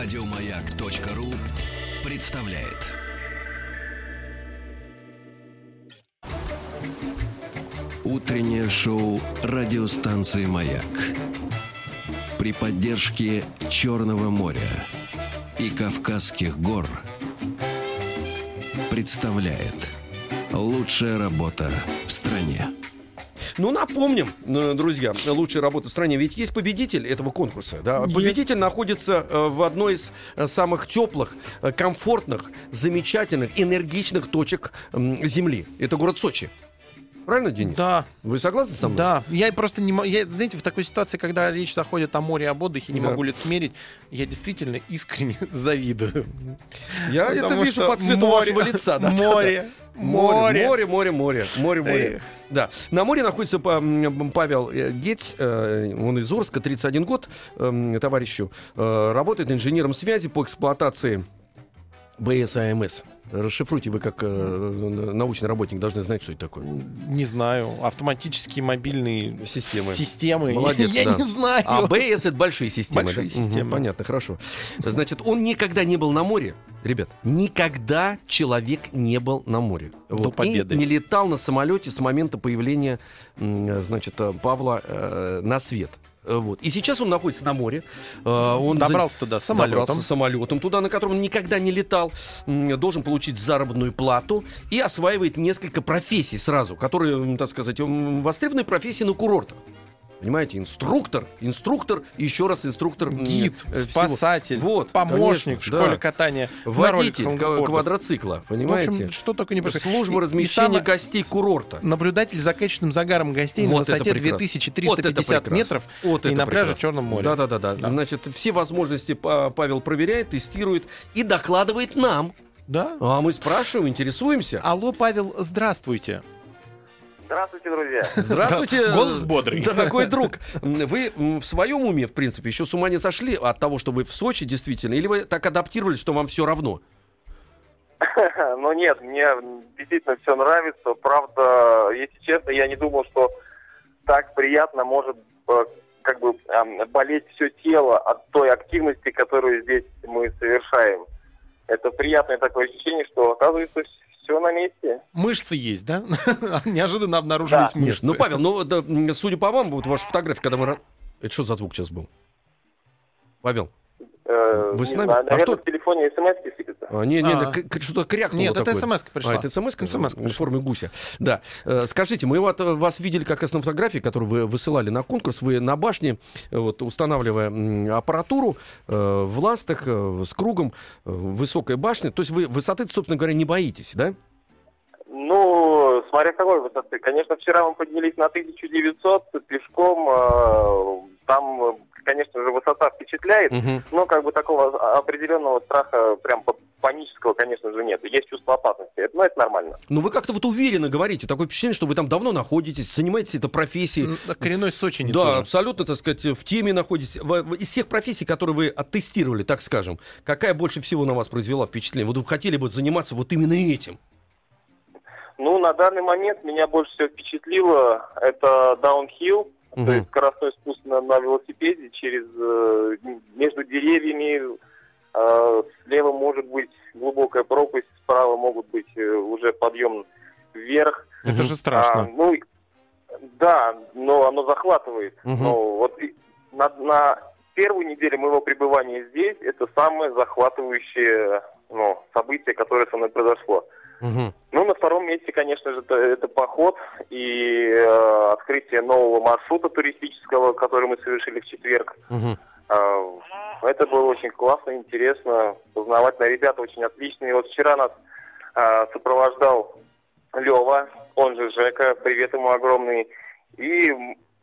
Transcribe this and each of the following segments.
Радиомаяк.ру представляет. Утреннее шоу радиостанции «Маяк». При поддержке Черного моря и Кавказских гор представляет лучшая работа в стране. Ну, напомним, э, друзья, лучшая работа в стране. Ведь есть победитель этого конкурса. Да? Есть. Победитель находится э, в одной из э, самых теплых, э, комфортных, замечательных, энергичных точек Земли. Это город Сочи. Правильно, Денис? Да. Вы согласны со мной? Да, я просто не могу, знаете, в такой ситуации, когда речь заходит о море, об отдыхе, не Да. могу лицемерить, я действительно искренне завидую. Я это Потому вижу что по цвету море- вашего лица. да, да, да. Море, Море, море. море, море, море, море, море. Эх. Да. На море находится Павел э, Геть, э, он из Орска, 31 год, эм, товарищу. Э, Работает инженером связи по эксплуатации БСАМС. Расшифруйте, вы как э, научный работник должны знать, что это такое. Не знаю, автоматические мобильные Системы. системы. Молодец, я да. не знаю. А БС это большие системы. Большие да? Системы. понятно, хорошо. Значит, он никогда не был на море. Ребят, никогда человек не был на море. До И победы. не летал на самолете с момента появления, м, значит, э, Павла э, на свет. Э, Вот. И сейчас он находится на море. Э, Он за- Добрался туда самолетом. Добрался самолетом туда, на котором он никогда не летал, должен получить заработную плату и осваивает несколько профессий сразу, которые, так сказать, востребованные профессии на курортах. Понимаете, инструктор, инструктор, еще раз инструктор. Гид, э, спасатель, Вот, помощник конечно, в школе да. катания. на Водитель квадроцикла, В понимаете? общем, что только не происходит. Служба И- и размещения самое- гостей курорта. Наблюдатель за качественным загаром гостей на Вот это высоте прекрасно. Вот это 2350 прекрасно. метров Вот и на пляже в прекрасно. Черном море. Да, да. Значит, все возможности Па- Павел проверяет, тестирует и докладывает нам. Да? А мы спрашиваем, интересуемся. Алло, Павел, здравствуйте. Здравствуйте, друзья. Здравствуйте. Голос бодрый. Дорогой друг. Вы в своем уме, в принципе, еще с ума не сошли от того, что вы в Сочи действительно, или вы так адаптировались, что вам все равно? Ну нет, мне действительно все нравится. Правда, если честно, я не думал, что так приятно может э, как бы болеть все тело от той активности, которую здесь мы совершаем. Это приятное такое ощущение, что оказывается все на месте. Мышцы есть, да? Неожиданно обнаружились Да. Нет, мышцы. ну, Павел, ну, да, м, судя по вам, вот ваша фотография, когда мы... Это что за звук сейчас был? Павел? Э, Вы с нами? знаю, А кто- в телефоне смс сыпется. А, не, не, А. что-то крякнуло Нет, это такое. смс-ка пришла. А, это смс СМС в форме гуся. Да. Э, Скажите, мы вот, э, вас видели как раз на фотографии, которую вы высылали на конкурс. Вы на башне, вот, устанавливая аппаратуру в ластах с кругом, высокой башни. То есть вы высоты, собственно говоря, не боитесь, да? Ну, смотря какой высоты. Конечно, вчера мы поднялись на 1900 пешком. Там, конечно же, высота впечатляет. Мгм. Но как бы такого определенного страха, прям па- панического, конечно же, нет. Есть чувство опасности. Это- Но это нормально. Ну вы как-то вот уверенно говорите. Такое впечатление, что вы там давно находитесь, занимаетесь этой профессией. Коренной сочинец Да, уже. абсолютно, так сказать, в теме находитесь. Из всех профессий, которые вы оттестировали, так скажем, какая больше всего на вас произвела впечатление? Вот вы хотели бы заниматься вот именно этим? Ну, на данный момент меня больше всего впечатлило это даунхилл, то Мгм. есть скоростной спуск на, на велосипеде через э, между деревьями. Э, слева может быть глубокая пропасть, справа могут быть э, уже подъем вверх. Это же А, страшно. ну, и- да, но оно захватывает. Мгм. Ну, вот на, на первую неделю моего пребывания здесь это самое захватывающее ну, событие, которое со мной произошло. Мгм. Ну, на втором месте, конечно же, это, это поход и э, открытие нового маршрута туристического, который мы совершили в четверг. Мгм. Э, это было очень классно, интересно, познавательно. Ребята очень отличные. Вот вчера нас э, сопровождал Лева, он же Жека, привет ему огромный. И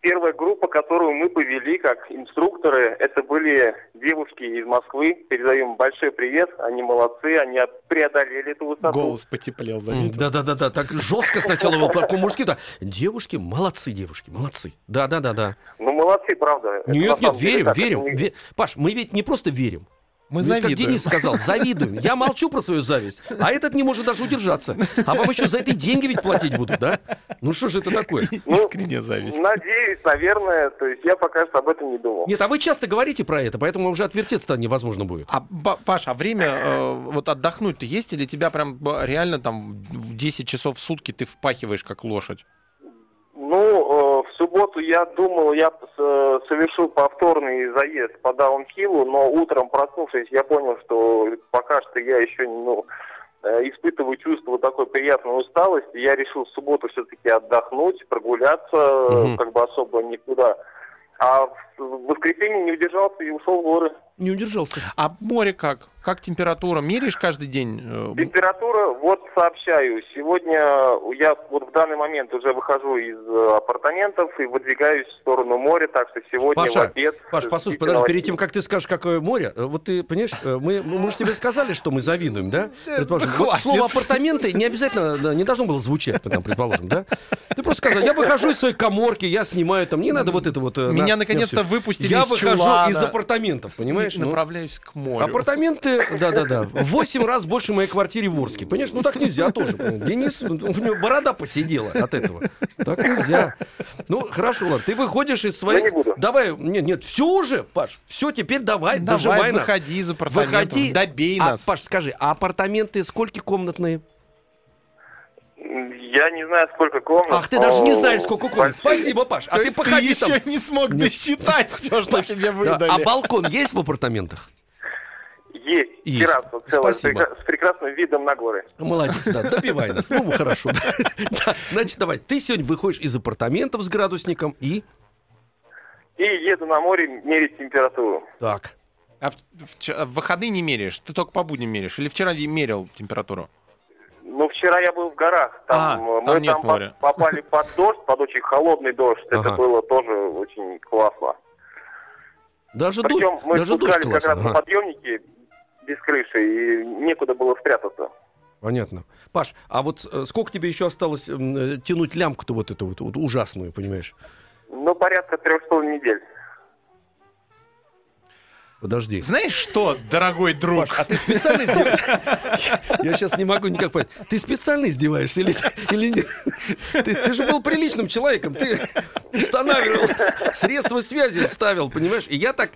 первая группа, которую мы повели как инструкторы, это были девушки из Москвы. Передаем большой привет, они молодцы, они преодолели эту высоту. Голос потеплел, заметил. Да-да-да-да, так жестко сначала было по-мужски. да. Девушки, молодцы, девушки, молодцы. Да-да-да-да. Ну, молодцы, правда. На Нет, нет, верим, верим. Паш, мы ведь не просто верим, Мы как завидуем. Денис сказал, завидуем. Я молчу про свою зависть, а этот не может даже удержаться. А вам еще за это деньги ведь платить будут, да? Ну что же это такое? Ну, Искренняя зависть. Надеюсь, наверное. То есть я пока что об этом не думал. Нет, а вы часто говорите про это, поэтому уже отвертеться-то невозможно будет. А, Ба- Паш, а время э, вот отдохнуть-то есть или тебя прям б- реально там в 10 часов в сутки ты впахиваешь как лошадь? Субботу я думал, я э, совершил повторный заезд по даунхиллу, но утром проснувшись, я понял, что пока что я еще ну, э, испытываю чувство вот такой приятной усталости. Я решил в субботу все-таки отдохнуть, прогуляться, Мгм. как бы особо никуда. А в в воскресенье не удержался и ушел в горы. Не удержался. А море как? Как температура? Меряешь каждый день? э, Температура, вот сообщаю, сегодня я вот в данный момент уже выхожу из э, апартаментов и выдвигаюсь в сторону моря, так что сегодня Паша, в обед... Паш, послушай, подожди, перед тем, как ты скажешь, какое море, э, вот ты, понимаешь, мы, мы же тебе сказали, что мы завидуем, да? Предположим. Вот слово апартаменты не обязательно, не должно было звучать, там, предположим, да? Ты просто сказал, я выхожу из своей коморки, я снимаю там, не надо вот это вот... Меня на- наконец-то выпустили Я из выхожу чулана. из апартаментов, понимаешь? и Ну, направляюсь к морю. Апартаменты, да-да-да, в 8 раз больше моей квартире в Орске. Понимаешь, ну так нельзя тоже. Денис, у него борода посидела от этого. Так нельзя. Ну, хорошо, ладно, ты выходишь из своих... не буду. Давай, нет, нет, все уже, Паш, все, теперь давай, Давай, доживай нас. выходи из апартаментов, Выходи. добей А, нас. Паш, скажи, а апартаменты сколько комнатные? Я не знаю, сколько комнат. Ах, ты даже не знаешь, сколько комнат. Спасибо, Паш. А То ты есть походи еще там. не смог досчитать все, что тебе Да, выдали. А балкон есть в апартаментах? Есть, Есть. терраса целая, с, Спасибо. с прекрасным видом на горы. Молодец, да, добивай нас. Ну, хорошо. Значит, давай, ты сегодня выходишь из апартаментов с градусником и... И еду на море мерить температуру. Так, А в, в в выходные не меряешь? Ты только по будням меряешь? Или вчера мерил температуру? Ну, вчера я был в горах. Там, А, э, там мы нет там по- моря. попали под дождь, под очень холодный дождь. Ага. Это было тоже очень классно. даже, Причем дождь, мы даже дождь спускались как классно. раз на Ага, подъемнике без крыши, и некуда было спрятаться. понятно. Паш, а вот э, сколько тебе еще осталось э, тянуть лямку-то вот эту вот, вот ужасную, понимаешь? Ну, порядка трех с половиной недель. Подожди. Знаешь что, дорогой друг? Паш, а ты специально издеваешься? Я сейчас не могу никак понять. Ты специально издеваешься или, или нет? Ты, ты же был приличным человеком. Ты устанавливал средства связи, ставил, понимаешь? И я так,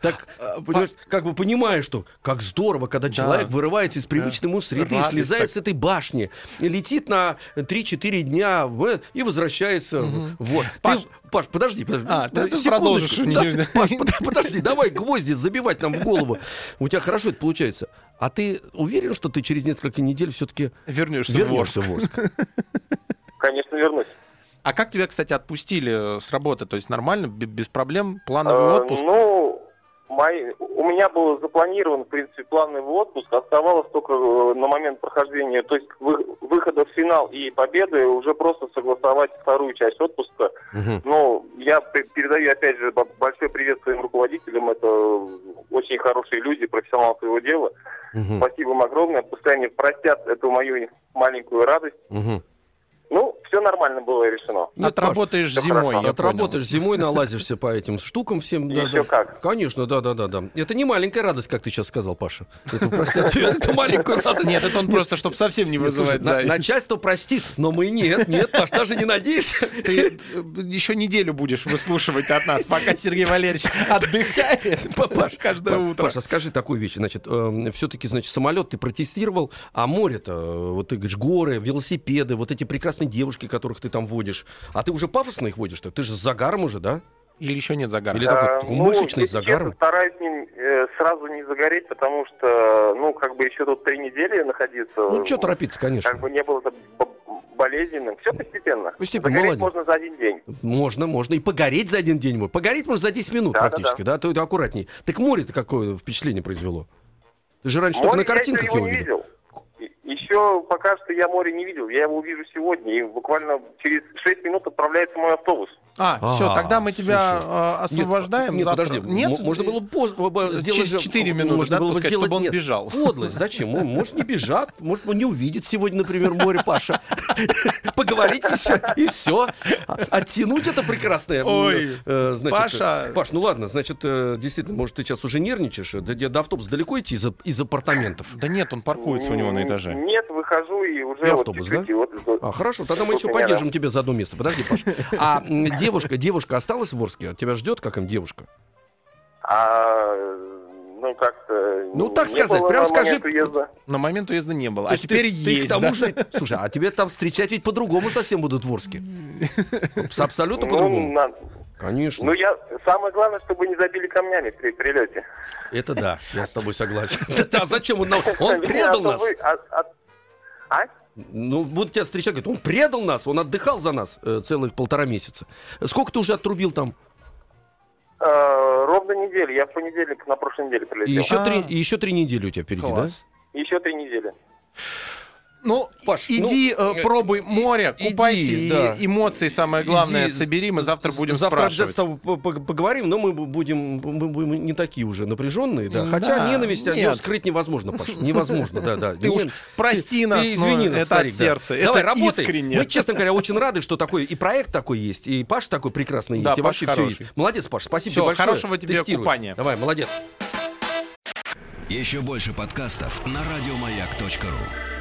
так понимаешь, как бы понимаю, что как здорово, когда человек вырывается из привычной ему среды, Радость слезает так. с этой башни, летит на 3-4 дня и возвращается. Вот. Паш. Ты, Паш, подожди, подожди. А, ты- продолжишь, Да, не- ты- Паш, под- подожди, давай гвозди забивать нам в голову. У тебя хорошо это получается. А ты уверен, что ты через несколько недель все-таки Вернешься в вернешься Орск. в Орск? Конечно, вернусь. А как тебя, кстати, отпустили э, с работы? То есть нормально, бе- без проблем, плановый Э, отпуск? Ну, мои, у меня был запланирован, в принципе, плановый отпуск. Оставалось только э, на момент прохождения, то есть вы- выхода в финал и победы уже просто согласовать вторую часть отпуска. Мгм. Ну, я пе- передаю, опять же, большой привет своим руководителям. Это очень хорошие люди, профессионалы своего дела. Мгм. Спасибо им огромное. Пускай они простят эту мою маленькую радость. Мгм. Ну, все нормально было решено. Паш, Отработаешь зимой, хорошо. я Отработаешь зимой, налазишься по этим штукам всем. да, Еще да. как. Конечно, да, да, да, да. Это не маленькая радость, как ты сейчас сказал, Паша. Это, тебя, это маленькую радость. Нет, это он просто, чтобы совсем не вызывать на- зависть. начальство простит, но мы нет, нет, Паш, даже не надейся. Ты э, еще неделю будешь выслушивать от нас, пока Сергей Валерьевич отдыхает Паш, каждое утро. Паша, скажи такую вещь. Значит, все-таки, значит, самолет ты протестировал, а море-то, э, вот ты говоришь, горы, велосипеды, вот эти прекрасные девушки, которых ты там водишь. А ты уже пафосно их водишь-то? Ты же с загаром уже, да? Или еще нет загара? Или такой Э, такой мышечный, с если загаром? честно, стараюсь ним э, сразу не загореть, потому что, ну, как бы еще тут три недели находиться. Ну, что торопиться, конечно. Как бы не было болезненным. Все постепенно. Постепенно, Загореть молодец. можно за один день. Можно, можно. И погореть за один день. Погореть можно за 10 минут Да, да, практически, да? То это аккуратней. Так море-то какое впечатление произвело? Ты же раньше Море только на я картинках его его не видел. видел. Еще пока что я море не видел. Я его увижу сегодня. И буквально через 6 минут отправляется мой автобус. А, все, А, тогда мы тебя слушай. э, освобождаем. Нет, завтра. подожди. Нет? Можно было бы поз- бы- бы сделать... Через же- 4 минуты, можно да, было бы пускать, сделать- чтобы он нет, бежал. Подлость. Зачем? Он, может, не бежать, может, он не увидит сегодня, например, море Паша. Поговорить еще, и все. Оттянуть это прекрасное. Ой, э, значит, Паша. э, Паш, ну ладно, значит, э, действительно, может, ты сейчас уже нервничаешь? До, до автобуса далеко идти из, из апартаментов? Да нет, он паркуется у него на этаже. Нет, выхожу и уже И вот автобус, чуть-чуть, да? вот- вот- А, хорошо, тогда мы вот еще меня, поддержим да. тебя за одно место. Подожди, Паш. А девушка, девушка осталась в Орске? Тебя ждет как им девушка? А, ну, как-то... Ну, так сказать, прям на скажи- момент уезда. На момент уезда не было. То А теперь ты- ты есть, к тому да? же, слушай, а тебе там встречать ведь по-другому совсем будут в Орске. Абсолютно Ну, по-другому. Конечно. ну, я... Самое главное, чтобы не забили камнями при прилете. Это да, я с тобой согласен. Да, зачем он нам? Он Меня предал нас. А- а- А? Ну, будут тебя встречать, говорят, он предал нас, он отдыхал за нас э, целых полтора месяца. Сколько ты уже отрубил там? Э, Ровно неделю. Я в понедельник на прошлой неделе И прилетел. еще, А. три, и еще три недели у тебя впереди, Класс. Еще три недели. Ну, Паш, иди, ну, э, пробуй море, иди, купайся, и да. эмоции, самое главное, Иди, собери, мы завтра будем завтра спрашивать. с тобой по- по- поговорим, но мы бу- будем, мы будем не такие уже напряженные, да. М, Хотя да, ненависть от нет. нее скрыть невозможно, Паш. Невозможно, да, да. Ты уж прости нас, ты извини нас, это старик, от да. сердца, Давай, работай. искренне. Мы, честно говоря, очень рады, что такой и проект такой есть, и Паш такой прекрасный Да, есть, и вообще все есть. Молодец, Паш, спасибо тебе большое. хорошего тебе купания. Давай, молодец. Еще больше подкастов на радиомаяк.ру.